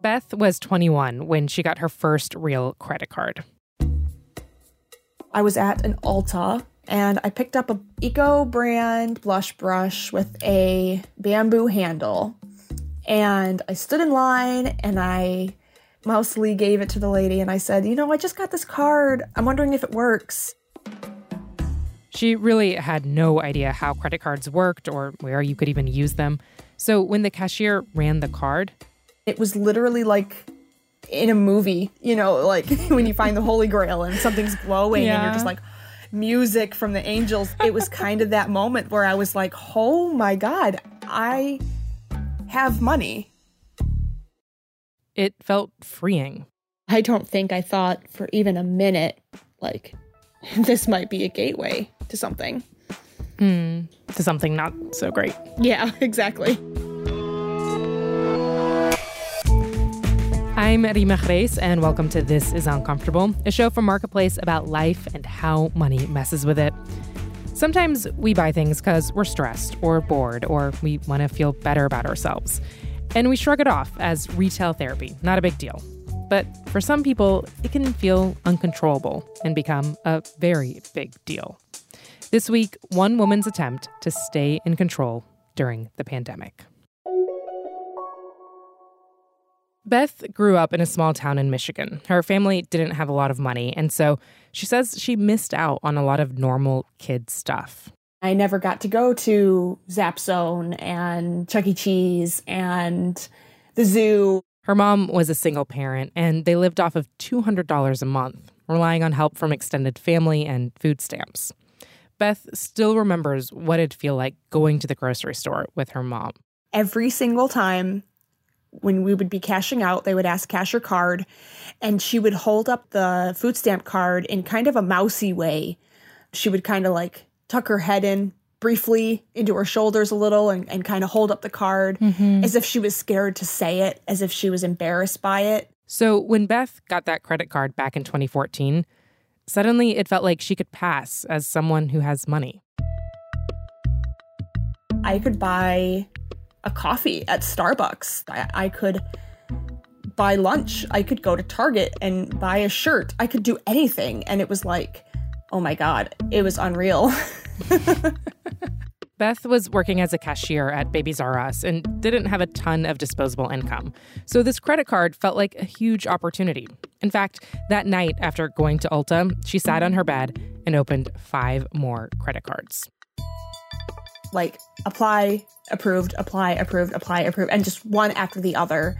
Beth was 21 when she got her first real credit card. I was at an Ulta and I picked up a eco brand blush brush with a bamboo handle. And I stood in line and I mousily gave it to the lady and I said, "You know, I just got this card. I'm wondering if it works." She really had no idea how credit cards worked or where you could even use them. So when the cashier ran the card, it was literally like in a movie, you know, like when you find the Holy Grail and something's glowing yeah. and you're just like, music from the angels. It was kind of that moment where I was like, oh my God, I have money. It felt freeing. I don't think I thought for even a minute, like, this might be a gateway to something. Mm, to something not so great. Yeah, exactly. I'm Reema Khrais, and welcome to This is Uncomfortable, a show from Marketplace about life and how money messes with it. Sometimes we buy things because we're stressed or bored or we want to feel better about ourselves. And we shrug it off as retail therapy, not a big deal. But for some people, it can feel uncontrollable and become a very big deal. This week, one woman's attempt to stay in control during the pandemic. Beth grew up in a small town in Michigan. Her family didn't have a lot of money, and so she says she missed out on a lot of normal kid stuff. I never got to go to Zap Zone and Chuck E. Cheese and the zoo. Her mom was a single parent, and they lived off of $200 a month, relying on help from extended family and food stamps. Beth still remembers what it'd feel like going to the grocery store with her mom. Every single time when we would be cashing out, they would ask cash or card, and she would hold up the food stamp card in kind of a mousy way. She would kind of like tuck her head in briefly into her shoulders a little and, and kind of hold up the card mm-hmm. as if she was scared to say it, as if she was embarrassed by it. So when Beth got that credit card back in 2014, suddenly it felt like she could pass as someone who has money. I could buy a coffee at Starbucks. I, I could buy lunch. I could go to Target and buy a shirt. I could do anything. And it was like, oh my God, it was unreal. Beth was working as a cashier at Babies R Us and didn't have a ton of disposable income. So this credit card felt like a huge opportunity. In fact, that night after going to Ulta, she sat on her bed and opened five more credit cards like apply, approved, apply, approved, apply, approved, and just one after the other.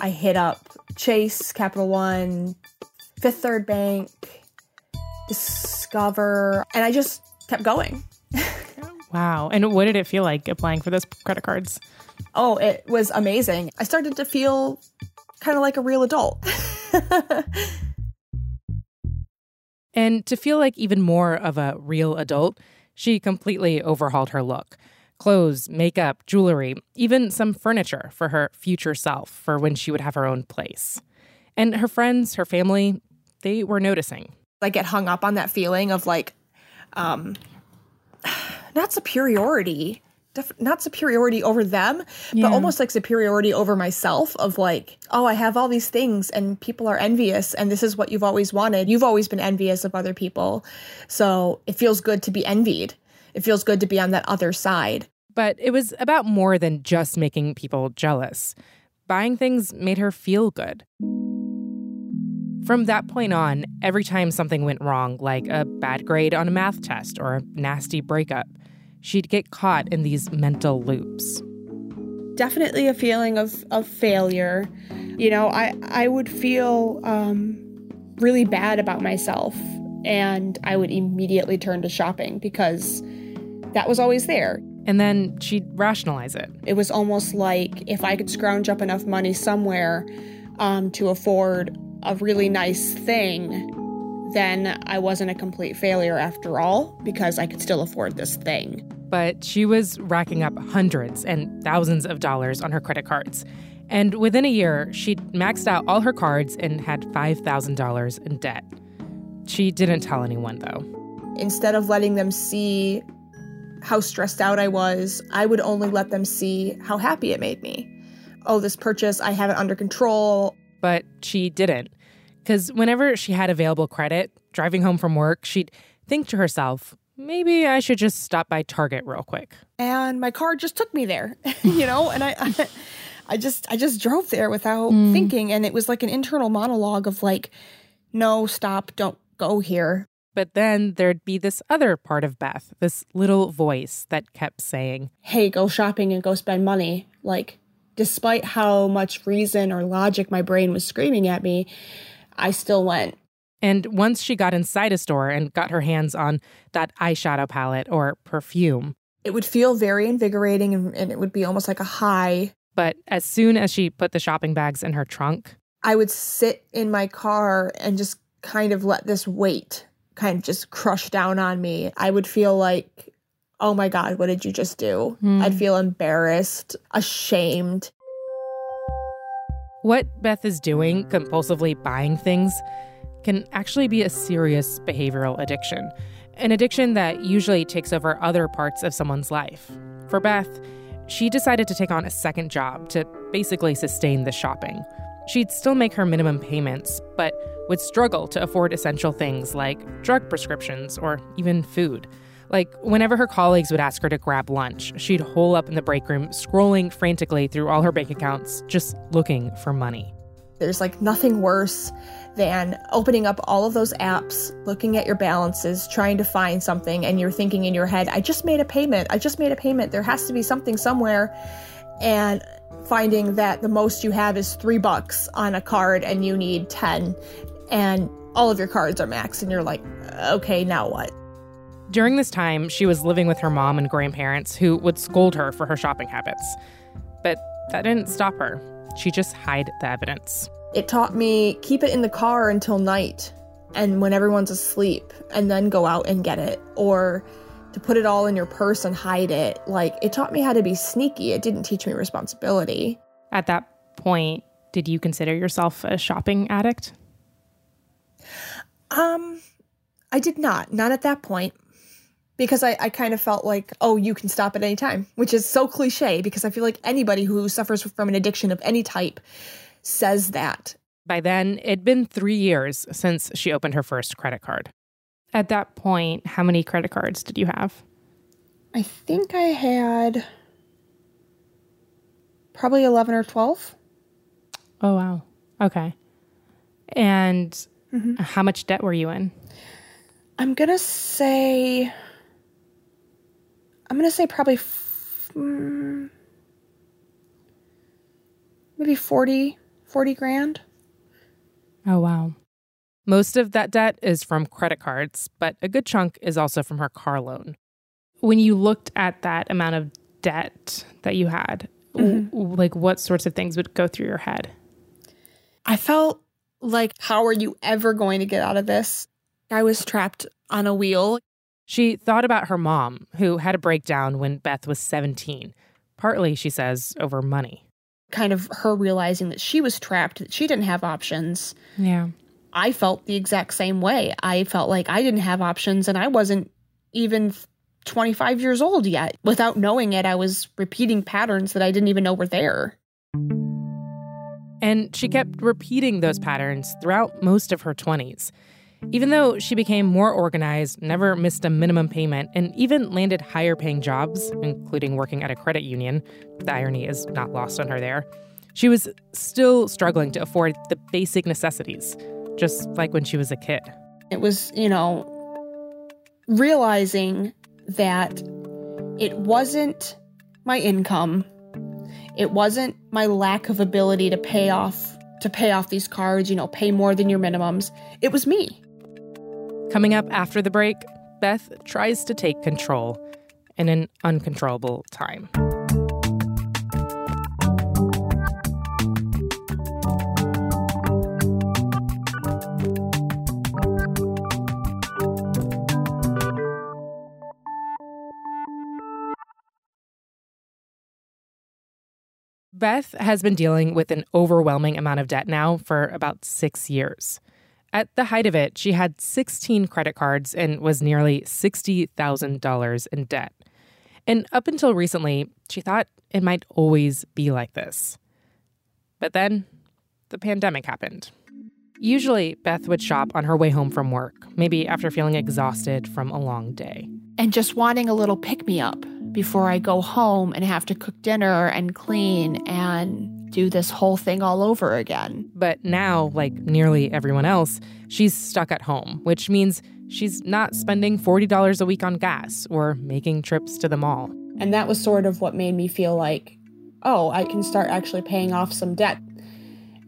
I hit up Chase, Capital One, Fifth Third Bank, Discover, and I just kept going. wow. And what did it feel like applying for those credit cards? Oh, it was amazing. I started to feel kind of like a real adult. and to feel like even more of a real adult, she completely overhauled her look clothes, makeup, jewelry, even some furniture for her future self for when she would have her own place. And her friends, her family, they were noticing. I get hung up on that feeling of like, um, not superiority, def- not superiority over them, yeah. but almost like superiority over myself of like, oh, I have all these things and people are envious and this is what you've always wanted. You've always been envious of other people. So it feels good to be envied it feels good to be on that other side. But it was about more than just making people jealous. Buying things made her feel good. From that point on, every time something went wrong, like a bad grade on a math test or a nasty breakup, she'd get caught in these mental loops. Definitely a feeling of, of failure. You know, I, I would feel um, really bad about myself, and I would immediately turn to shopping because that was always there. And then she'd rationalize it. It was almost like if I could scrounge up enough money somewhere um, to afford a really nice thing, then I wasn't a complete failure after all because I could still afford this thing. But she was racking up hundreds and thousands of dollars on her credit cards. And within a year, she'd maxed out all her cards and had $5,000 in debt. She didn't tell anyone, though. Instead of letting them see how stressed out I was, I would only let them see how happy it made me. oh, this purchase, I have it under control. But she didn't. Because whenever she had available credit, driving home from work, she'd think to herself, maybe I should just stop by Target real quick. And my car just took me there, you know, and I, I, I, just, I just drove there without mm. thinking. And it was like an internal monologue of like, no, stop, don't go here. But then there'd be this other part of Beth, this little voice that kept saying, Hey, go shopping and go spend money. Like, despite how much reason or logic my brain was screaming at me, I still went. And once she got inside a store and got her hands on that eyeshadow palette or perfume, it would feel very invigorating and, and, it would be almost like a high. But as soon as she put the shopping bags in her trunk, I would sit in my car and just kind of let this weight kind of just crush down on me. I would feel like, oh my God, what did you just do? Mm. I'd feel embarrassed, ashamed. What Beth is doing, compulsively buying things, can actually be a serious behavioral addiction. An addiction that usually takes over other parts of someone's life. For Beth, she decided to take on a second job to basically sustain the shopping. She'd still make her minimum payments, but would struggle to afford essential things like drug prescriptions or even food. Like, whenever her colleagues would ask her to grab lunch, she'd hole up in the break room, scrolling frantically through all her bank accounts, just looking for money. There's like nothing worse than opening up all of those apps, looking at your balances, trying to find something, and you're thinking in your head, I just made a payment. I just made a payment. There has to be something somewhere. And finding that the most you have is three bucks on a card and you need 10 and all of your cards are maxed and you're like okay now what during this time she was living with her mom and grandparents who would scold her for her shopping habits but that didn't stop her she just hid the evidence it taught me keep it in the car until night and when everyone's asleep and then go out and get it or to put it all in your purse and hide it. Like it taught me how to be sneaky. It didn't teach me responsibility. At that point, did you consider yourself a shopping addict? Um, I did not. Not at that point. Because I, I kind of felt like, oh, you can stop at any time, which is so cliche because I feel like anybody who suffers from an addiction of any type says that. By then, it'd been three years since she opened her first credit card. At that point, how many credit cards did you have? I think I had probably 11 or 12. Oh, wow. Okay. And mm-hmm. how much debt were you in? I'm going to say, I'm going to say probably f- mm, maybe 40, 40 grand. Oh, wow. Most of that debt is from credit cards, but a good chunk is also from her car loan. When you looked at that amount of debt that you had, mm-hmm. w- like what sorts of things would go through your head? I felt like, how are you ever going to get out of this? I was trapped on a wheel. She thought about her mom, who had a breakdown when Beth was 17, partly, she says, over money. Kind of her realizing that she was trapped, that she didn't have options. Yeah. I felt the exact same way. I felt like I didn't have options and I wasn't even 25 years old yet. Without knowing it, I was repeating patterns that I didn't even know were there. And she kept repeating those patterns throughout most of her 20s. Even though she became more organized, never missed a minimum payment, and even landed higher paying jobs, including working at a credit union, the irony is not lost on her there, she was still struggling to afford the basic necessities just like when she was a kid. It was, you know, realizing that it wasn't my income. It wasn't my lack of ability to pay off to pay off these cards, you know, pay more than your minimums. It was me. Coming up after the break, Beth tries to take control in an uncontrollable time. Beth has been dealing with an overwhelming amount of debt now for about six years. At the height of it, she had 16 credit cards and was nearly $60,000 in debt. And up until recently, she thought it might always be like this. But then the pandemic happened. Usually, Beth would shop on her way home from work, maybe after feeling exhausted from a long day. And just wanting a little pick me up before I go home and have to cook dinner and clean and do this whole thing all over again. But now, like nearly everyone else, she's stuck at home, which means she's not spending $40 a week on gas or making trips to the mall. And that was sort of what made me feel like, oh, I can start actually paying off some debt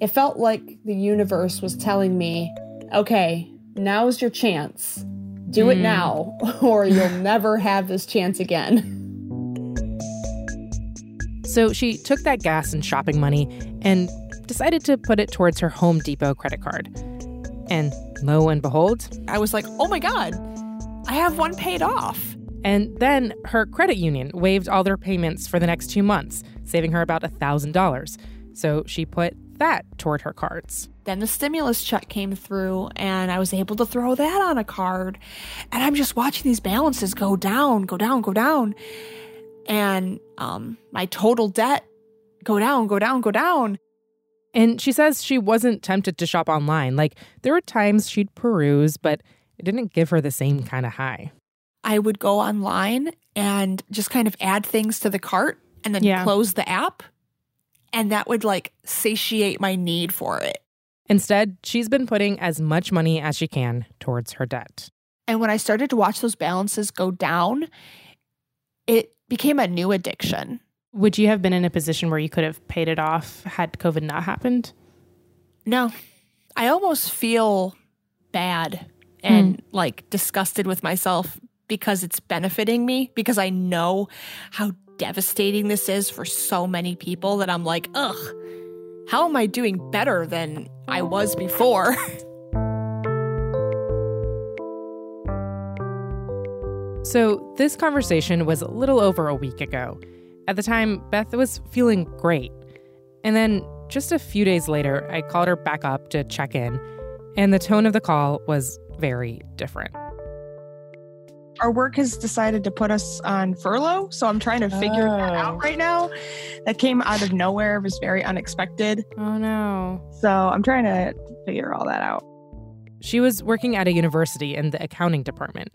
it felt like the universe was telling me, okay, now's your chance. Do mm. it hmm. now, or you'll never have this chance again. So she took that gas and shopping money and decided to put it towards her Home Depot credit card. And lo and behold, I was like, oh my God, I have one paid off. And then her credit union waived all their payments for the next two months, saving her about $1,000. So she put that toward her cards. Then the stimulus check came through, and I was able to throw that on a card. And I'm just watching these balances go down, go down, go down. And um, my total debt go down, go down, go down. And she says she wasn't tempted to shop online. Like, there were times she'd peruse, but it didn't give her the same kind of high. I would go online and just kind of add things to the cart and then yeah. close the app and that would like satiate my need for it. Instead, she's been putting as much money as she can towards her debt. And when I started to watch those balances go down, it became a new addiction. Would you have been in a position where you could have paid it off had COVID not happened? No. I almost feel bad and mm. like disgusted with myself because it's benefiting me because I know how devastating this is for so many people that I'm like, ugh, how am I doing better than I was before? so, this conversation was a little over a week ago. At the time, Beth was feeling great. And then just a few days later, I called her back up to check in, and the tone of the call was very different our work has decided to put us on furlough. So I'm trying to figure oh. that out oh. right now. That came out of nowhere, it was very unexpected. Oh no. So I'm trying to figure all that out. She was working at a university in the accounting department.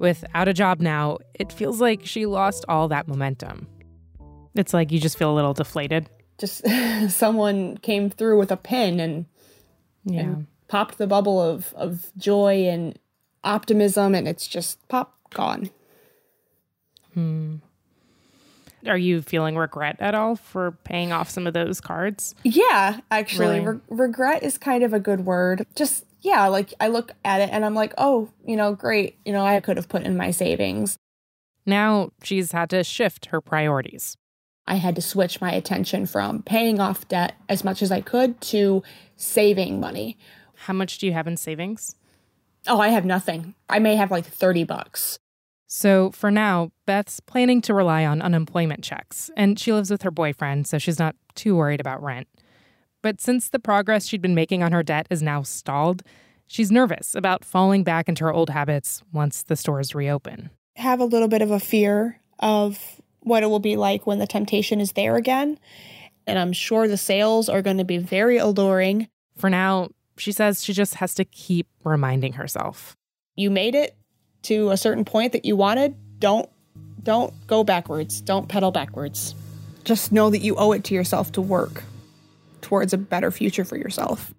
Without a job now, it feels like she lost all that momentum. It's like you just feel a little deflated. Just someone came through with a pin and, yeah. and popped the bubble of, of joy and optimism and it's just pop gone. Hmm. Are you feeling regret at all for paying off some of those cards? Yeah, actually, really? Re- regret is kind of a good word. Just yeah, like I look at it and I'm like, oh, you know, great. You know, I could have put in my savings. Now she's had to shift her priorities. I had to switch my attention from paying off debt as much as I could to saving money. How much do you have in savings? Oh, I have nothing. I may have like 30 bucks. So for now, Beth's planning to rely on unemployment checks, and she lives with her boyfriend, so she's not too worried about rent. But since the progress she'd been making on her debt is now stalled, she's nervous about falling back into her old habits once the stores reopen. Have a little bit of a fear of what it will be like when the temptation is there again. And I'm sure the sales are going to be very alluring. For now, she says she just has to keep reminding herself. You made it to a certain point that you wanted. Don't don't go backwards. Don't pedal backwards. Just know that you owe it to yourself to work towards a better future for yourself.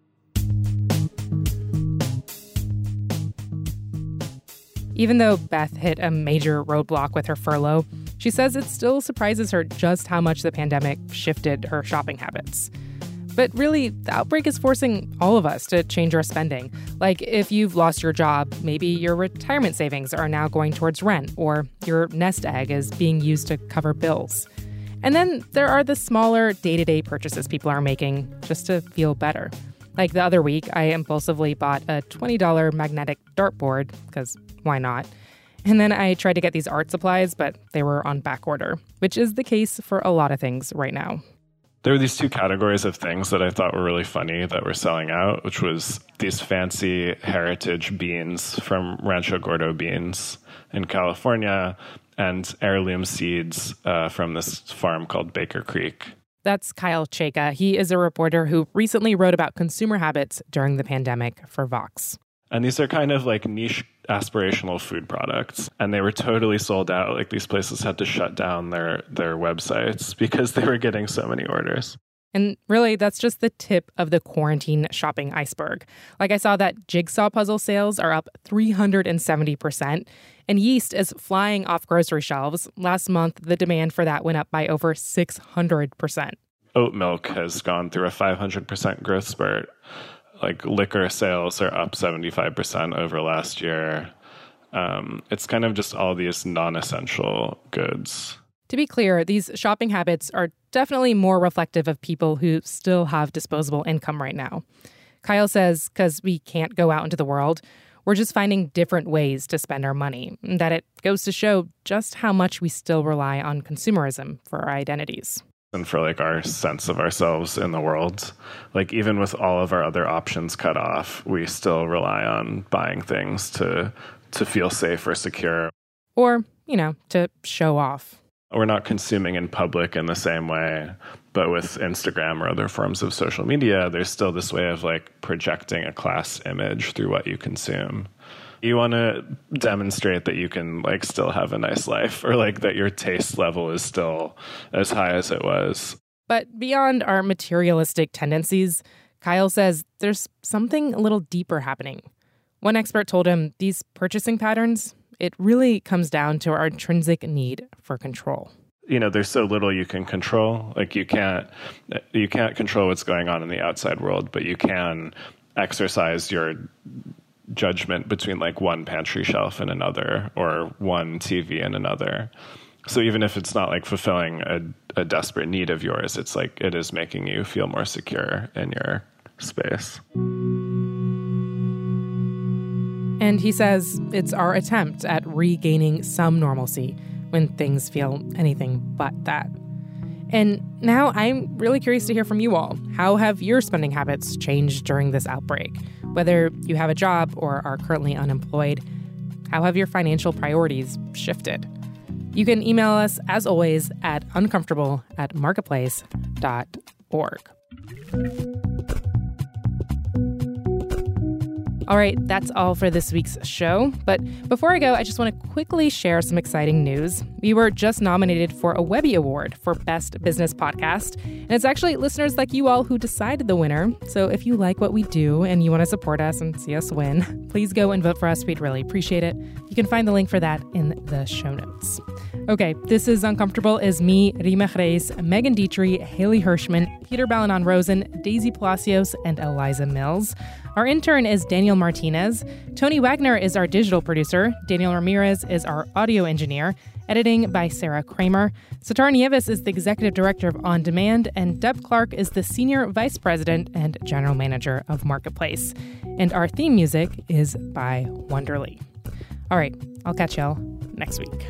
Even though Beth hit a major roadblock with her furlough, she says it still surprises her just how much the pandemic shifted her shopping habits. But really, the outbreak is forcing all of us to change our spending. Like if you've lost your job, maybe your retirement savings are now going towards rent, or your nest egg is being used to cover bills. And then there are the smaller day to day purchases people are making just to feel better. Like the other week, I impulsively bought a $20 magnetic dartboard, because why not? And then I tried to get these art supplies, but they were on back order, which is the case for a lot of things right now there were these two categories of things that I thought were really funny that were selling out, which was these fancy heritage beans from Rancho Gordo Beans in California and heirloom seeds uh, from this farm called Baker Creek. That's Kyle Chayka. He is a reporter who recently wrote about consumer habits during the pandemic for Vox. And these are kind of like niche aspirational food products. And they were totally sold out. Like these places had to shut down their their websites because they were getting so many orders. And really, that's just the tip of the quarantine shopping iceberg. Like, I saw that jigsaw puzzle sales are up 370%, and yeast is flying off grocery shelves. Last month, the demand for that went up by over 600%. Oat milk has gone through a 500% growth spurt. Like, liquor sales are up 75% over last year. Um, it's kind of just all these non essential goods. To be clear, these shopping habits are definitely more reflective of people who still have disposable income right now. Kyle says because we can't go out into the world, we're just finding different ways to spend our money. That it goes to show just how much we still rely on consumerism for our identities. And for like our sense of ourselves in the world. Like, even with all of our other options cut off, we still rely on buying things to, to feel safe or secure. Or, you know, to show off we're not consuming in public in the same way but with instagram or other forms of social media there's still this way of like projecting a class image through what you consume. You want to demonstrate that you can like still have a nice life or like that your taste level is still as high as it was. But beyond our materialistic tendencies kyle says there's something a little deeper happening. One expert told him these purchasing patterns it really comes down to our intrinsic need for control. You know there's so little you can control. Like you can't you can't control what's going on in the outside world but you can exercise your judgment between like one pantry shelf and another or one TV and another. So even if it's not like fulfilling a, a desperate need of yours it's like it is making you feel more secure in your space and he says it's our attempt at regaining some normalcy when things feel anything but that. And now I'm really curious to hear from you all. How have your spending habits changed during this outbreak? Whether you have a job or are currently unemployed, how have your financial priorities shifted? You can email us, as always, at uncomfortable at marketplace.org. All right, that's all for this week's show. But before I go, I just want to quickly share some exciting news. We were just nominated for a Webby Award for Best Business Podcast, and it's actually listeners like you all who decided the winner. So if you like what we do and you want to support us and see us win, please go and vote for us. We'd really appreciate it. You can find the link for that in the show notes. Okay, this is Uncomfortable is me, Reema Khrais, Megan Dietrich, Haley Hirschman, Peter Balonon Rosen, Daisy Palacios, and Eliza Mills. Our intern is Daniel Martinez. Tony Wagner is our digital producer. Daniel Ramirez is our audio engineer. Editing by Sarah Kramer. Sitara Nieves is the executive director of On Demand, and Deb Clark is the senior vice president and general manager of Marketplace. And our theme music is by Wonderly. All right, I'll catch y'all next week.